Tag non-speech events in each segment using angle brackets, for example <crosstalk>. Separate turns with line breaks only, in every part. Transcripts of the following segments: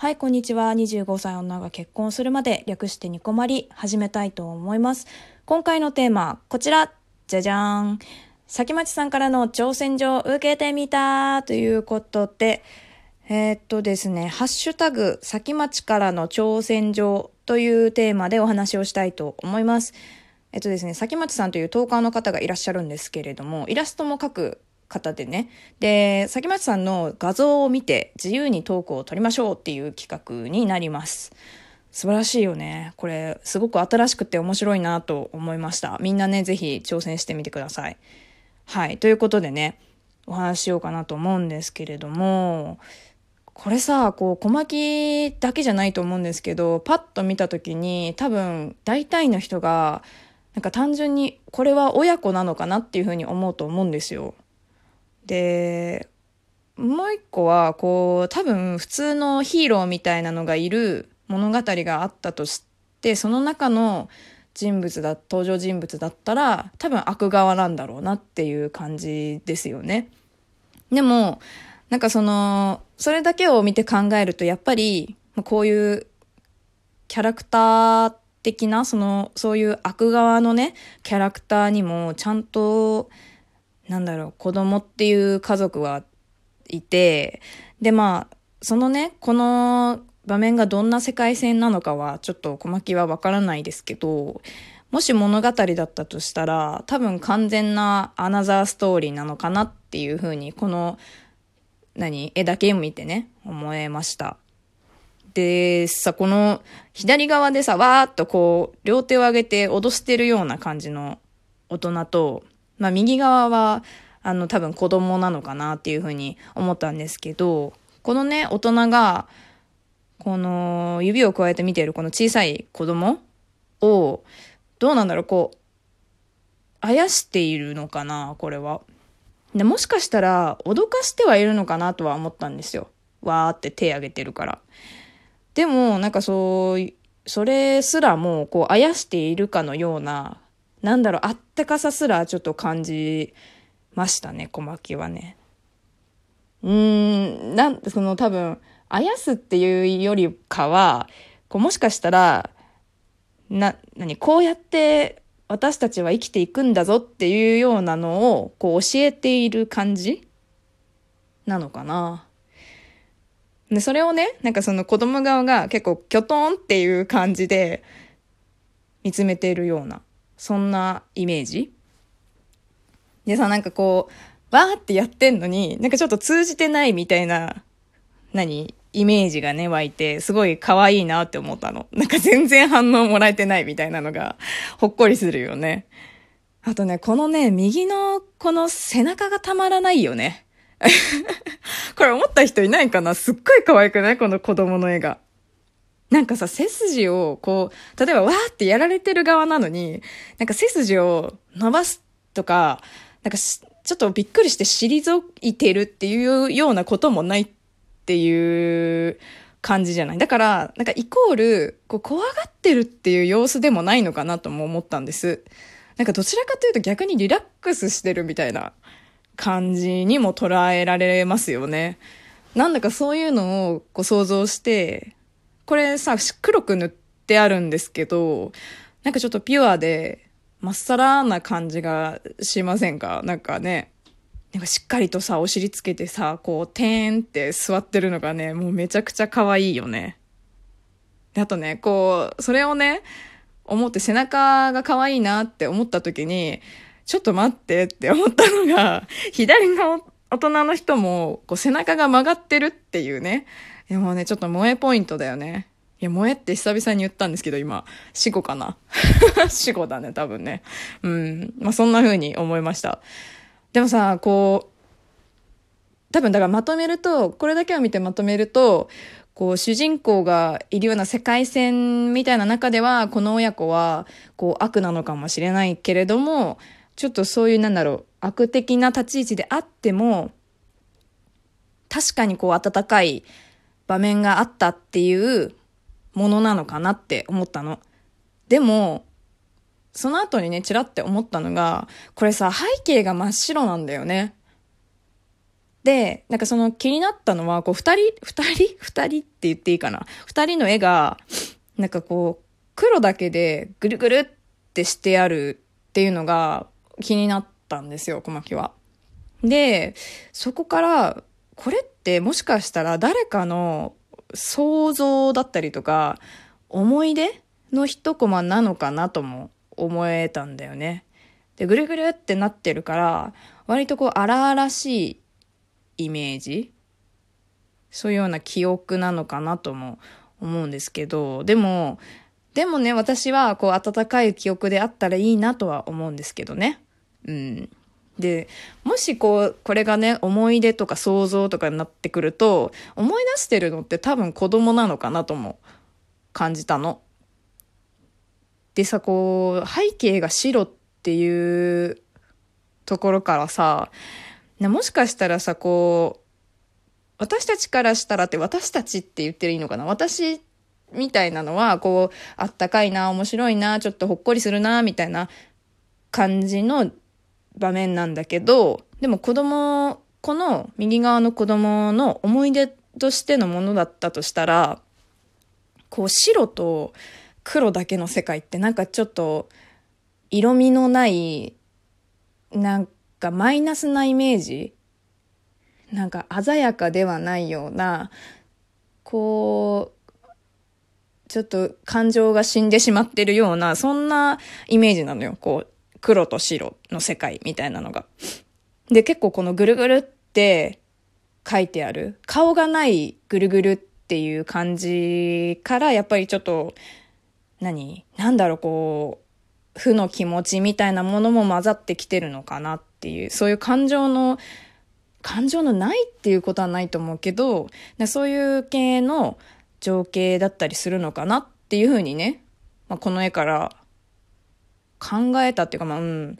はい、こんにちは。25歳女が結婚するまで略してニコマリ始めたいと思います。今回のテーマ、こちら。じゃじゃーん。先町さんからの挑戦状受けてみたということで、えーっとですね、ハッシュタグ、先町からの挑戦状というテーマでお話をしたいと思います。えっとですね、先町さんというトーカーの方がいらっしゃるんですけれども、イラストも描く方でね。で、先町さんの画像を見て自由にトークを取りましょうっていう企画になります。素晴らしいよね。これ、すごく新しくて面白いなと思いました。みんなね、ぜひ挑戦してみてください。はい。ということでね、お話ししようかなと思うんですけれども、これさ、こう、小巻だけじゃないと思うんですけど、パッと見た時に、多分、大体の人が、なんか単純に、これは親子なのかなっていうふうに思うと思うんですよ。で、もう一個は、こう、多分、普通のヒーローみたいなのがいる物語があったとして、その中の人物だ、登場人物だったら、多分悪側なんだろうなっていう感じですよね。でも、なんかその、それだけを見て考えると、やっぱり、こういうキャラクター的な、その、そういう悪側のね、キャラクターにも、ちゃんと、なんだろう、子供っていう家族はいて、で、まあ、そのね、この場面がどんな世界線なのかは、ちょっと小牧はわからないですけど、もし物語だったとしたら、多分完全なアナザーストーリーなのかなっていうふうに、この、何絵だけ見てね、思えました。で、さ、この左側でさ、わーっとこう、両手を上げて脅してるような感じの大人と、まあ右側は、あの、多分子供なのかなっていうふうに思ったんですけど、このね、大人が、この指を加えて見ているこの小さい子供を、どうなんだろう、こう、あやしているのかな、これは。でもしかしたら、脅かしてはいるのかなとは思ったんですよ。わーって手挙げてるから。でも、なんかそう、それすらも、こう、あやしているかのような、なんだろう、あったかさすらちょっと感じましたね、小牧はね。うーん、なん、その多分、あやすっていうよりかは、こうもしかしたら、な、なに、こうやって私たちは生きていくんだぞっていうようなのを、こう教えている感じ？なのかな。で、それをね、なんかその子供側が結構キョトンっていう感じで見つめているような、そんなイメージ？でさ、なんかこう、わーってやってんのに、なんかちょっと通じてないみたいな、何？イメージがね、湧いて、すごい可愛いなって思ったの。なんか全然反応もらえてないみたいなのが、ほっこりするよね。あとね、このね、右のこの背中がたまらないよね。<laughs> これ思った人いないかな？すっごい可愛くない？この子供の絵が。なんかさ、背筋を、こう、例えばわーってやられてる側なのに、なんか背筋を伸ばすとか、なんかちょっとびっくりして退いてるっていうようなこともないっていう感じじゃない？だから、なんかイコール、こう怖がってるっていう様子でもないのかなとも思ったんです。なんかどちらかというと逆にリラックスしてるみたいな感じにも捉えられますよね。なんだかそういうのをこう想像して、これさ、黒く塗ってあるんですけど、なんかちょっとピュアで、まっさらな感じがしませんか？なんかね。なんかしっかりとさ、お尻つけてさ、こう、てーんって座ってるのがね、もうめちゃくちゃ可愛いよね。であとね、こう、それをね、思って背中が可愛いなって思った時に、ちょっと待ってって思ったのが、左の大人の人も、こう背中が曲がってるっていうね。いやもうね、ちょっと萌えポイントだよね。いや、萌えって久々に言ったんですけど、今、死後かな？<laughs> 死後だね、多分ね。うん。まあ、そんな風に思いました。でもさ、こう、多分だからまとめると、これだけを見てまとめると、こう、主人公がいるような世界線みたいな中では、この親子は、こう、悪なのかもしれないけれども、ちょっとそういう、なんだろう、悪的な立ち位置であっても、確かにこう、温かい場面があったっていうものなのかなって思ったの。でも、その後にね、ちらって思ったのが、これさ、背景が真っ白なんだよね。で、なんかその気になったのは、こう二人、二人二人って言っていいかな二人の絵が、なんかこう、黒だけでぐるぐるってしてあるっていうのが気になったんですよ、小牧は。で、そこから、これってもしかしたら誰かの想像だったりとか、思い出の一コマなのかなとも思えたんだよね。で、ぐるぐるってなってるから、割とこう荒々しいイメージそういうような記憶なのかなとも思うんですけど、でも、でもね、私はこう温かい記憶であったらいいなとは思うんですけどね。うん。で、もしこう、これがね、思い出とか想像とかになってくると、思い出してるのって多分子供なのかなとも感じたの。でさ、こう、背景が白っていうところからさ、もしかしたらさ、こう、私たちからしたらって私たちって言ってるいいのかな？私みたいなのは、こう、あったかいな、面白いな、ちょっとほっこりするな、みたいな感じの場面なんだけど、でも子供、この右側の子供の思い出としてのものだったとしたら、こう白と黒だけの世界ってなんかちょっと色味のない、なんかマイナスなイメージなんか鮮やかではないような、こう、ちょっと感情が死んでしまってるような、そんなイメージなのよ。こう、黒と白の世界みたいなのが。で、結構このぐるぐるって書いてある、顔がないぐるぐるっていう感じから、やっぱりちょっと、何？なんだろう、こう、負の気持ちみたいなものも混ざってきてるのかなっていう、そういう感情の、感情のないっていうことはないと思うけど、そういう系の情景だったりするのかなっていうふうにね、まあ、この絵から考えたっていうか、まあ、うん、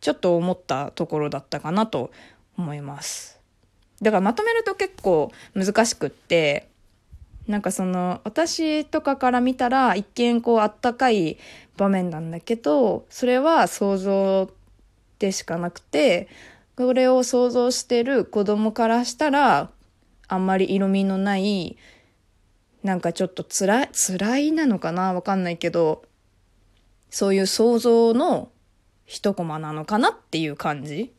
ちょっと思ったところだったかなと思います。だからまとめると結構難しくって、なんかその私とかから見たら一見こうあったかい場面なんだけどそれは想像でしかなくてこれを想像してる子供からしたらあんまり色味のないなんかちょっと辛い辛いなのかな？わかんないけどそういう想像の一コマなのかなっていう感じ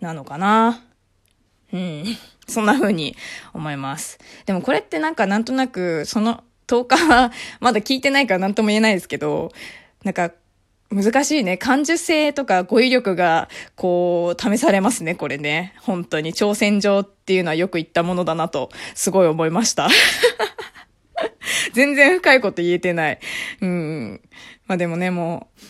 なのかな。うん。<laughs> そんな風に思います。でもこれってなんかなんとなく、その10日はまだ聞いてないから何とも言えないですけど、なんか難しいね。感受性とか語彙力が、こう、試されますね、これね。本当に。挑戦状っていうのはよく言ったものだなと、すごい思いました。<laughs> 全然深いこと言えてない。うん。まあでもね、もう、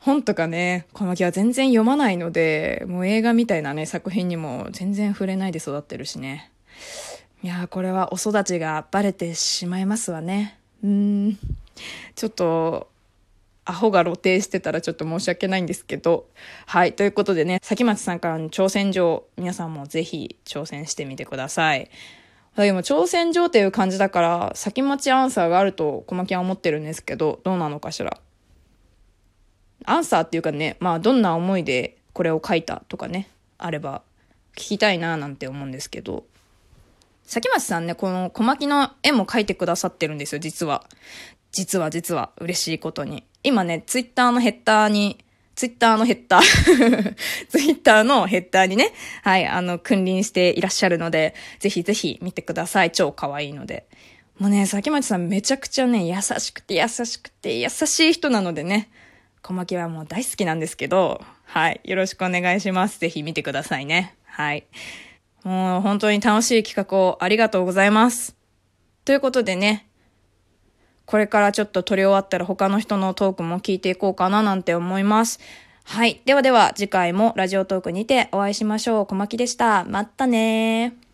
本とかね、小牧は全然読まないので、もう映画みたいなね、作品にも全然触れないで育ってるしね。いやー、これはお育ちがバレてしまいますわね。うん。ちょっと、アホが露呈してたらちょっと申し訳ないんですけど。はい。ということでね、崎町さんからの挑戦状、皆さんもぜひ挑戦してみてください。でも挑戦状っていう感じだから、先待ちアンサーがあると小牧は思ってるんですけど、どうなのかしら。アンサーっていうかね、まあどんな思いでこれを書いたとかね、あれば聞きたいななんて思うんですけど、先町さんね、この小牧の絵も描いてくださってるんですよ、実は。実は実は、嬉しいことに。今ね、ツイッターのヘッダーにツイッターのヘッダー <laughs> ツイッターのヘッダーにね、はい、あの、君臨していらっしゃるので、ぜひぜひ見てください。超可愛いので。もうね、崎町さんめちゃくちゃね、優しくて優しくて優しい人なのでね、小牧はもう大好きなんですけど、はい、よろしくお願いします。ぜひ見てくださいね。はい。もう本当に楽しい企画をありがとうございます。ということでね、これからちょっと撮り終わったら他の人のトークも聞いていこうかななんて思います。はい。ではでは次回もラジオトークにてお会いしましょう。小牧でした。またね